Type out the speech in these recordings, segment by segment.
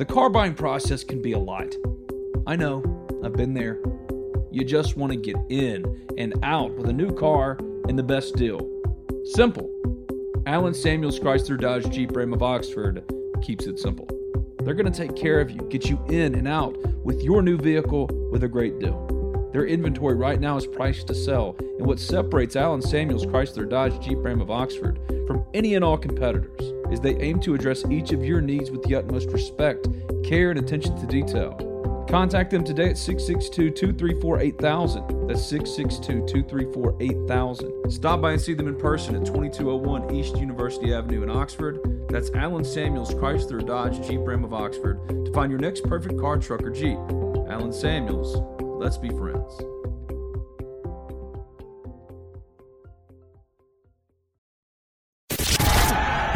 The car buying process can be a lot. I know, I've been there. You just want to get in and out with a new car and the best deal. Simple. Alan Samuels Chrysler Dodge Jeep Ram of Oxford keeps it simple. They're going to take care of you, get you in and out with your new vehicle with a great deal. Their inventory right now is priced to sell, and what separates Alan Samuels Chrysler Dodge Jeep Ram of Oxford from any and all competitors is they aim to address each of your needs with the utmost respect, care, and attention to detail. Contact them today at 662 234 8000. That's 662 234 8000. Stop by and see them in person at 2201 East University Avenue in Oxford. That's Alan Samuels Chrysler Dodge Jeep Ram of Oxford to find your next perfect car, truck, or Jeep. Alan Samuels, let's be friends.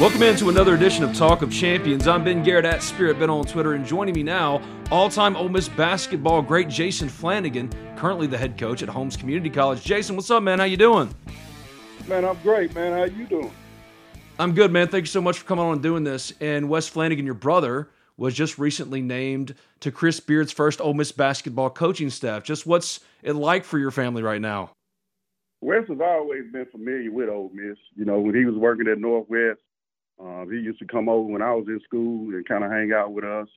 Welcome into another edition of Talk of Champions. I'm Ben Garrett at Spirit Ben on Twitter, and joining me now, all-time Ole Miss basketball great Jason Flanigan, currently the head coach at Holmes Community College. Jason, what's up, man? How you doing? Man, I'm great, man. How you doing? I'm good, man. Thank you so much for coming on and doing this. And Wes Flanigan, your brother, was just recently named to Chris Beard's first Ole Miss basketball coaching staff. Just what's it like for your family right now? Wes has always been familiar with Ole Miss. You know, when he was working at Northwest, uh, he used to come over when I was in school and kind of hang out with us.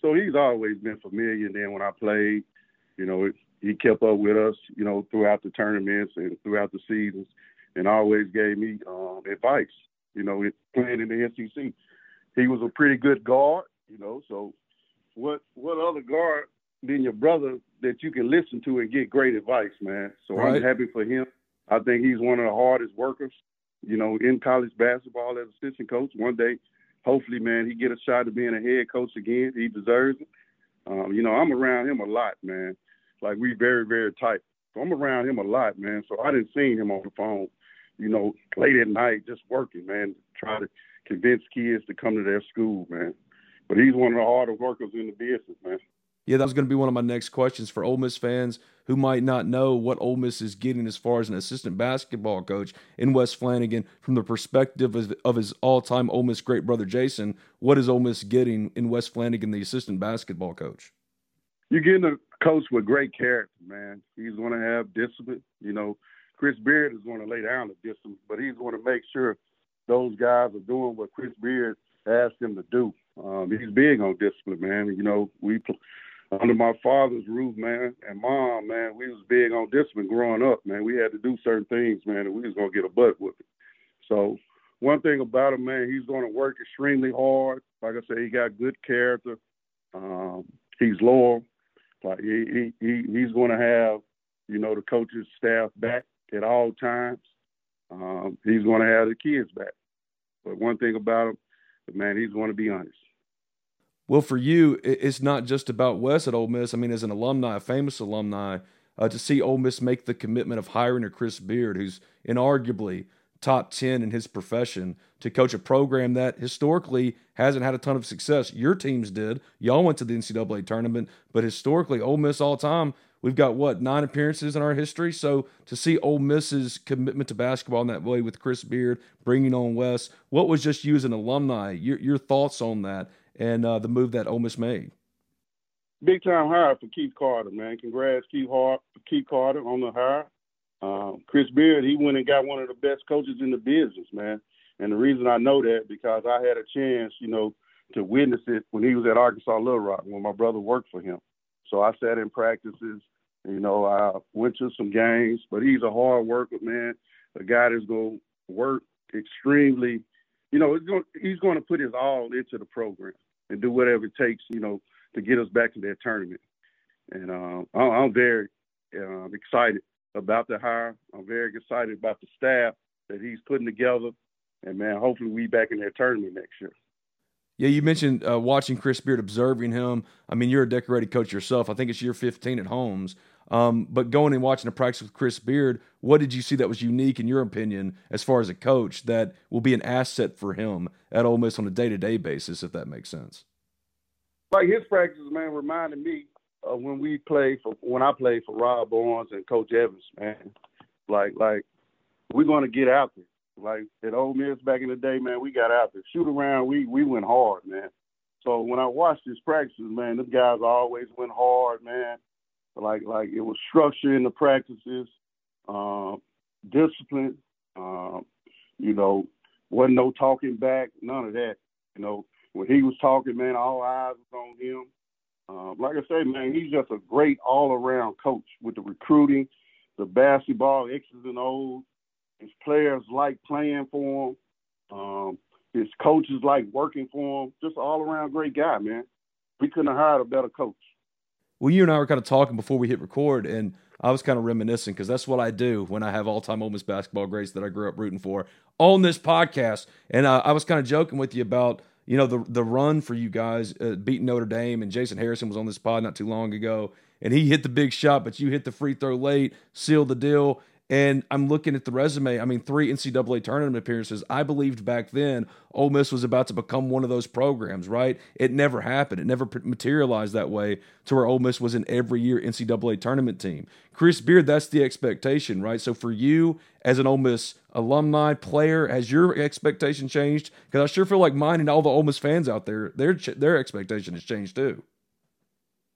So he's always been familiar. And then when I played, you know, he kept up with us, you know, throughout the tournaments and throughout the seasons, and always gave me um, advice. You know, playing in the SEC, he was a pretty good guard. You know, so what what other guard than your brother that you can listen to and get great advice, man? So right. I'm happy for him. I think he's one of the hardest workers you know, in college basketball as assistant coach. One day, hopefully, man, he get a shot at being a head coach again. He deserves it. Um, you know, I'm around him a lot, man. Like we very, very tight. So I'm around him a lot, man. So I didn't see him on the phone, you know, late at night just working, man, try to convince kids to come to their school, man. But he's one of the hardest workers in the business, man. Yeah, that was going to be one of my next questions for Ole Miss fans who might not know what Ole Miss is getting as far as an assistant basketball coach in Wes Flanigan from the perspective of, of his all-time Ole Miss great brother Jason. What is Ole Miss getting in Wes Flanigan, the assistant basketball coach? You're getting a coach with great character, man. He's going to have discipline. You know, Chris Beard is going to lay down the discipline, but he's going to make sure those guys are doing what Chris Beard asked them to do. Um, he's big on discipline, man. You know, we under my father's roof, man, and mom, man, we was big on discipline growing up, man. We had to do certain things, man, and we was gonna get a butt with it. So one thing about him, man, he's gonna work extremely hard. Like I said, he got good character. Um, he's loyal. Like he, he, he he's gonna have, you know, the coaches staff back at all times. Um, he's gonna have the kids back. But one thing about him, man, he's gonna be honest. Well, for you, it's not just about Wes at Ole Miss. I mean, as an alumni, a famous alumni, uh, to see Ole Miss make the commitment of hiring a Chris Beard, who's inarguably top 10 in his profession, to coach a program that historically hasn't had a ton of success. Your teams did. Y'all went to the NCAA tournament, but historically, Ole Miss all time, we've got what, nine appearances in our history? So to see Ole Miss's commitment to basketball in that way with Chris Beard, bringing on Wes, what was just you as an alumni, your, your thoughts on that? And uh, the move that Ole Miss made. Big time hire for Keith Carter, man. Congrats, Keith, Hart, Keith Carter, on the hire. Um, Chris Beard, he went and got one of the best coaches in the business, man. And the reason I know that because I had a chance, you know, to witness it when he was at Arkansas Little Rock when my brother worked for him. So I sat in practices You know, I went to some games, but he's a hard worker, man. A guy that's going to work extremely. You know, he's going to put his all into the program and do whatever it takes, you know, to get us back to that tournament. And uh, I'm very uh, excited about the hire. I'm very excited about the staff that he's putting together. And man, hopefully we back in that tournament next year. Yeah, you mentioned uh, watching Chris Beard, observing him. I mean, you're a decorated coach yourself. I think it's year 15 at Holmes. Um, but going and watching a practice with Chris Beard, what did you see that was unique in your opinion, as far as a coach, that will be an asset for him at Ole Miss on a day to day basis, if that makes sense? Like his practices, man, reminded me of when we played for when I played for Rod Barnes and Coach Evans, man. Like, like we're going to get out there. Like at Ole Miss back in the day, man, we got out there. Shoot around, we we went hard, man. So when I watched his practices, man, those guys always went hard, man. Like like it was structure in the practices, um, discipline. Um, you know, wasn't no talking back, none of that. You know, when he was talking, man, all eyes was on him. Um, like I say, man, he's just a great all-around coach with the recruiting, the basketball X's and O's, his players like playing for him. Um, his coaches like working for him. Just all around great guy, man. We couldn't have hired a better coach. Well, you and I were kind of talking before we hit record, and I was kind of reminiscing because that's what I do when I have all time Ole Miss basketball greats that I grew up rooting for on this podcast. And uh, I was kind of joking with you about you know the the run for you guys uh, beating Notre Dame, and Jason Harrison was on this pod not too long ago, and he hit the big shot, but you hit the free throw late, sealed the deal. And I'm looking at the resume. I mean, three NCAA tournament appearances. I believed back then Ole Miss was about to become one of those programs, right? It never happened. It never materialized that way to where Ole Miss was an every year NCAA tournament team. Chris Beard, that's the expectation, right? So for you as an Ole Miss alumni player, has your expectation changed? Because I sure feel like mine and all the Ole Miss fans out there, their their expectation has changed too.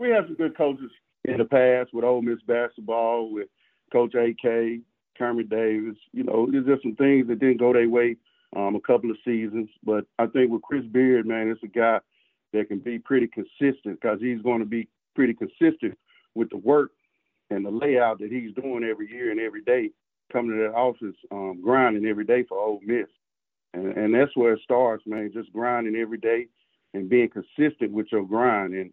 We have some good coaches in the past with Ole Miss basketball, with Coach AK, Kermit Davis. You know, there's just some things that didn't go their way um, a couple of seasons. But I think with Chris Beard, man, it's a guy that can be pretty consistent because he's going to be pretty consistent with the work and the layout that he's doing every year and every day, coming to that office, um, grinding every day for Ole Miss. And, and that's where it starts, man, just grinding every day and being consistent with your grind. And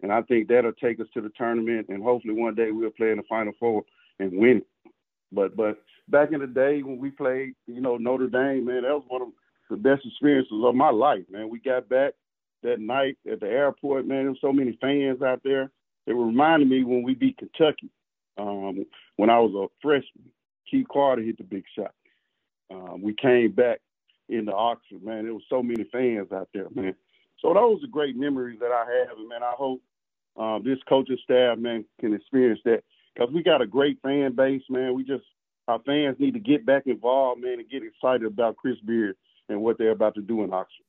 and I think that'll take us to the tournament, and hopefully one day we'll play in the Final Four and win. But but back in the day when we played, you know, Notre Dame, man, that was one of the best experiences of my life, man. We got back that night at the airport, man. There were so many fans out there. It reminded me when we beat Kentucky um, when I was a freshman. Keith Carter hit the big shot. Um, we came back into Oxford, man. There was so many fans out there, man. So those are great memories that I have, and man, I hope uh, this coaching staff, man, can experience that because we got a great fan base, man. We just our fans need to get back involved, man, and get excited about Chris Beard and what they're about to do in Oxford.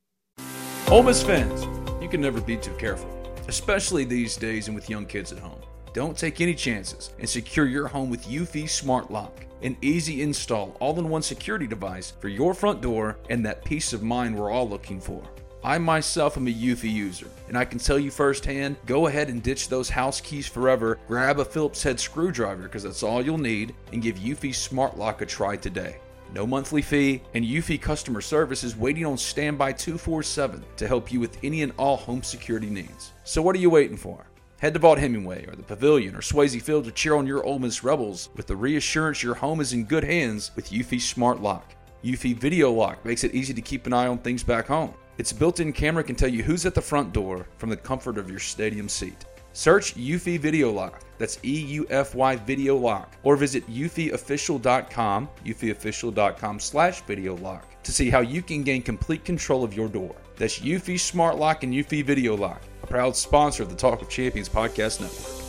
Ole Miss fans, you can never be too careful, especially these days and with young kids at home. Don't take any chances and secure your home with Eufy Smart Lock, an easy install, all in one security device for your front door and that peace of mind we're all looking for. I myself am a Eufy user, and I can tell you firsthand go ahead and ditch those house keys forever, grab a Phillips head screwdriver because that's all you'll need, and give Eufy Smart Lock a try today. No monthly fee, and Eufy customer service is waiting on standby 247 to help you with any and all home security needs. So, what are you waiting for? Head to Vaught-Hemingway or the Pavilion or Swayze Field to cheer on your Ole Miss Rebels with the reassurance your home is in good hands with Eufy Smart Lock. Eufy Video Lock makes it easy to keep an eye on things back home. Its built in camera can tell you who's at the front door from the comfort of your stadium seat. Search Eufy Video Lock, that's E U F Y Video Lock, or visit eufyofficial.com, eufyofficial.com slash video lock, to see how you can gain complete control of your door. That's Eufy Smart Lock and Eufy Video Lock, a proud sponsor of the Talk of Champions podcast network.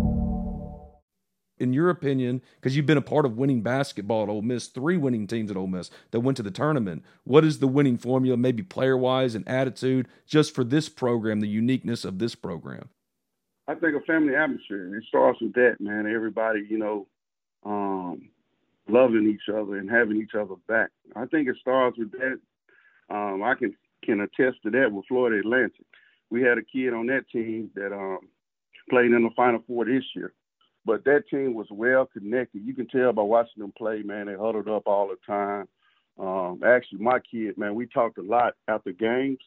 In your opinion, because you've been a part of winning basketball at Ole Miss, three winning teams at Ole Miss that went to the tournament, what is the winning formula, maybe player wise and attitude, just for this program, the uniqueness of this program? I think a family atmosphere. It starts with that, man. Everybody, you know, um, loving each other and having each other back. I think it starts with that. Um, I can can attest to that with Florida Atlantic. We had a kid on that team that um, played in the Final Four this year, but that team was well connected. You can tell by watching them play, man. They huddled up all the time. Um, actually, my kid, man, we talked a lot after games,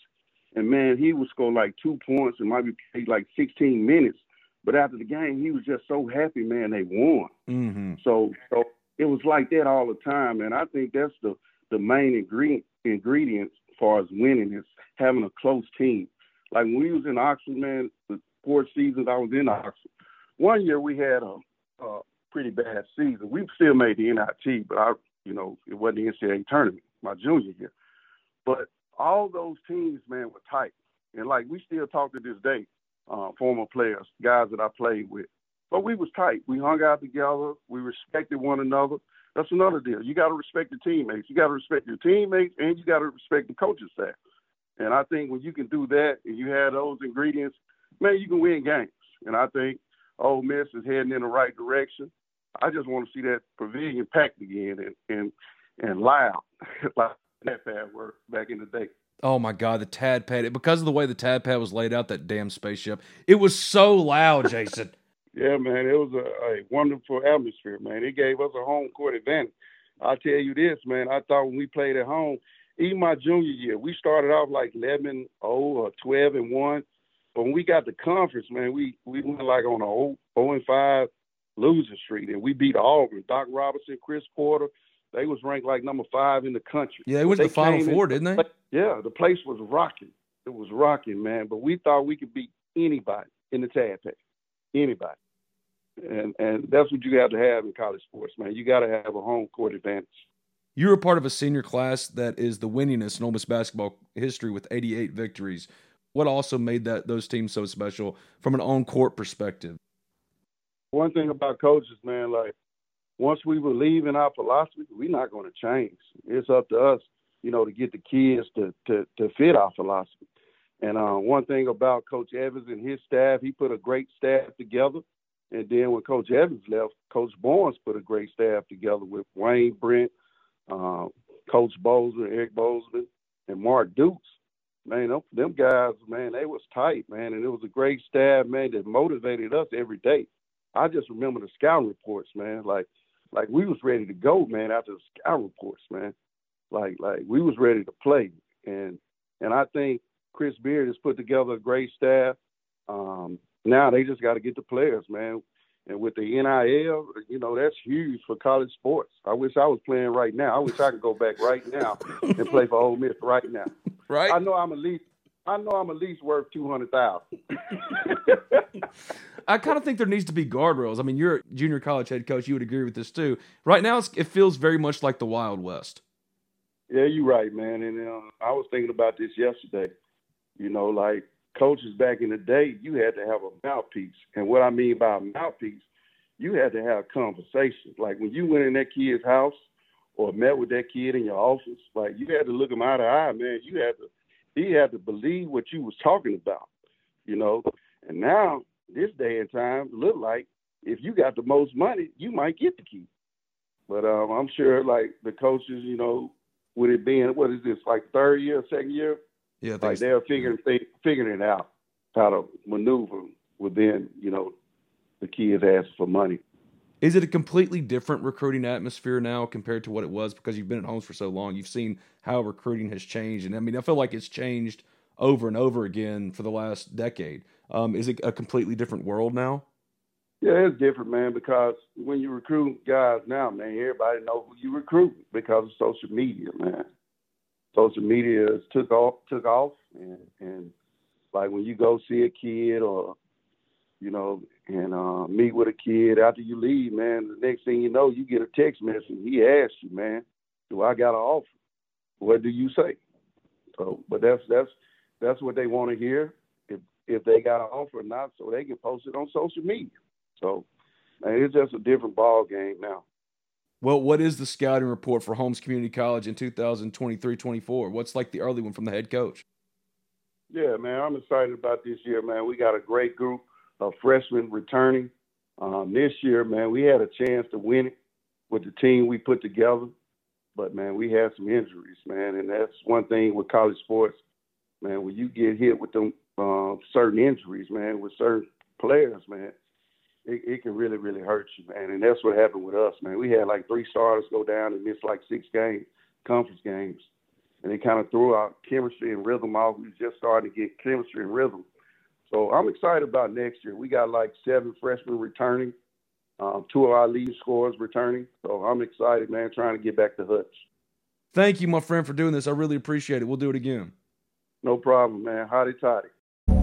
and man, he would score like two points and might be played like 16 minutes. But after the game, he was just so happy, man. They won. Mm-hmm. So, so it was like that all the time, and I think that's the the main ingredient ingredients as far as winning is having a close team. Like when we was in Oxford, man, the four seasons I was in Oxford. One year we had a, a pretty bad season. We still made the NIT, but I, you know, it wasn't the NCAA tournament my junior year. But all those teams, man, were tight, and like we still talk to this day. Uh, former players, guys that I played with, but we was tight. We hung out together. We respected one another. That's another deal. You got to respect the teammates. You got to respect your teammates, and you got to respect the coaching staff. And I think when you can do that and you have those ingredients, man, you can win games. And I think Ole Miss is heading in the right direction. I just want to see that pavilion packed again and and and loud, like that pad were back in the day. Oh my God, the Tad Pad! Because of the way the Tad Pad was laid out, that damn spaceship, it was so loud, Jason. yeah, man, it was a, a, wonderful atmosphere, man. It gave us a home court advantage. I'll tell you this, man. I thought when we played at home, even my junior year, we started off like 11 0 or 12 and 1. But when we got the conference, man, we, we went like on a 0, 0 and 5 losing streak, and we beat Auburn. Doc Robinson, Chris Porter, they was ranked like number five in the country. Yeah, it was the Final Four, didn't they? Yeah, the place was rocking. It was rocking, man. But we thought we could beat anybody in the Tad Pad, anybody. And and that's what you have to have in college sports, man. You got to have a home court advantage. You were part of a senior class that is the winningest in Ole Miss basketball history with 88 victories. What also made that those teams so special from an on court perspective? One thing about coaches, man, like once we believe in our philosophy, we're not going to change. It's up to us, you know, to get the kids to to, to fit our philosophy. And uh, one thing about Coach Evans and his staff, he put a great staff together. And then when Coach Evans left, Coach Barnes put a great staff together with Wayne Brent, uh, Coach Bozeman, Eric Bozeman, and Mark Dukes. Man, them, them guys, man, they was tight, man, and it was a great staff, man, that motivated us every day. I just remember the scouting reports, man. Like like we was ready to go, man, after the scout reports, man. Like like we was ready to play. And and I think Chris Beard has put together a great staff. Um, now they just got to get the players, man. And with the NIL, you know, that's huge for college sports. I wish I was playing right now. I wish I could go back right now and play for Ole Miss right now. Right. I know I'm at least I know I'm at least worth two hundred thousand. I kind of think there needs to be guardrails. I mean, you're a junior college head coach. You would agree with this too. Right now, it feels very much like the Wild West. Yeah, you're right, man. And uh, I was thinking about this yesterday. You know, like coaches back in the day, you had to have a mouthpiece. And what I mean by a mouthpiece, you had to have conversations. Like when you went in that kid's house or met with that kid in your office, like you had to look him eye to eye, man. You had to, he had to believe what you was talking about, you know. And now this day and time look like if you got the most money, you might get the key. But um, I'm sure like the coaches, you know, with it being what is this like third year, second year? Yeah, like they're figuring they, figuring it out how to maneuver within you know the kids ask for money. Is it a completely different recruiting atmosphere now compared to what it was because you've been at Holmes for so long? You've seen how recruiting has changed, and I mean, I feel like it's changed over and over again for the last decade. Um, is it a completely different world now? Yeah, it's different, man. Because when you recruit guys now, man, everybody knows who you recruit because of social media, man. Social media has took off, took off, and and like when you go see a kid or you know, and uh, meet with a kid after you leave, man. The next thing you know, you get a text message. He asks you, man, do I got an offer? What do you say? So, but that's that's that's what they want to hear. If if they got an offer or not, so they can post it on social media. So, man, it's just a different ball game now. Well, what is the scouting report for Holmes Community College in 2023-24? What's like the early one from the head coach? Yeah, man, I'm excited about this year, man. We got a great group of freshmen returning. Um, this year, man, we had a chance to win it with the team we put together, but man, we had some injuries, man, and that's one thing with college sports, man. When you get hit with them uh, certain injuries, man, with certain players, man, it, it can really, really hurt you, man. And that's what happened with us, man. We had like three starters go down and miss like six games, conference games, and it kind of threw our chemistry and rhythm off. We just started to get chemistry and rhythm. So I'm excited about next year. We got like seven freshmen returning, um, two of our lead scorers returning. So I'm excited, man, trying to get back to Hutch. Thank you, my friend, for doing this. I really appreciate it. We'll do it again. No problem, man. Hotty toddy.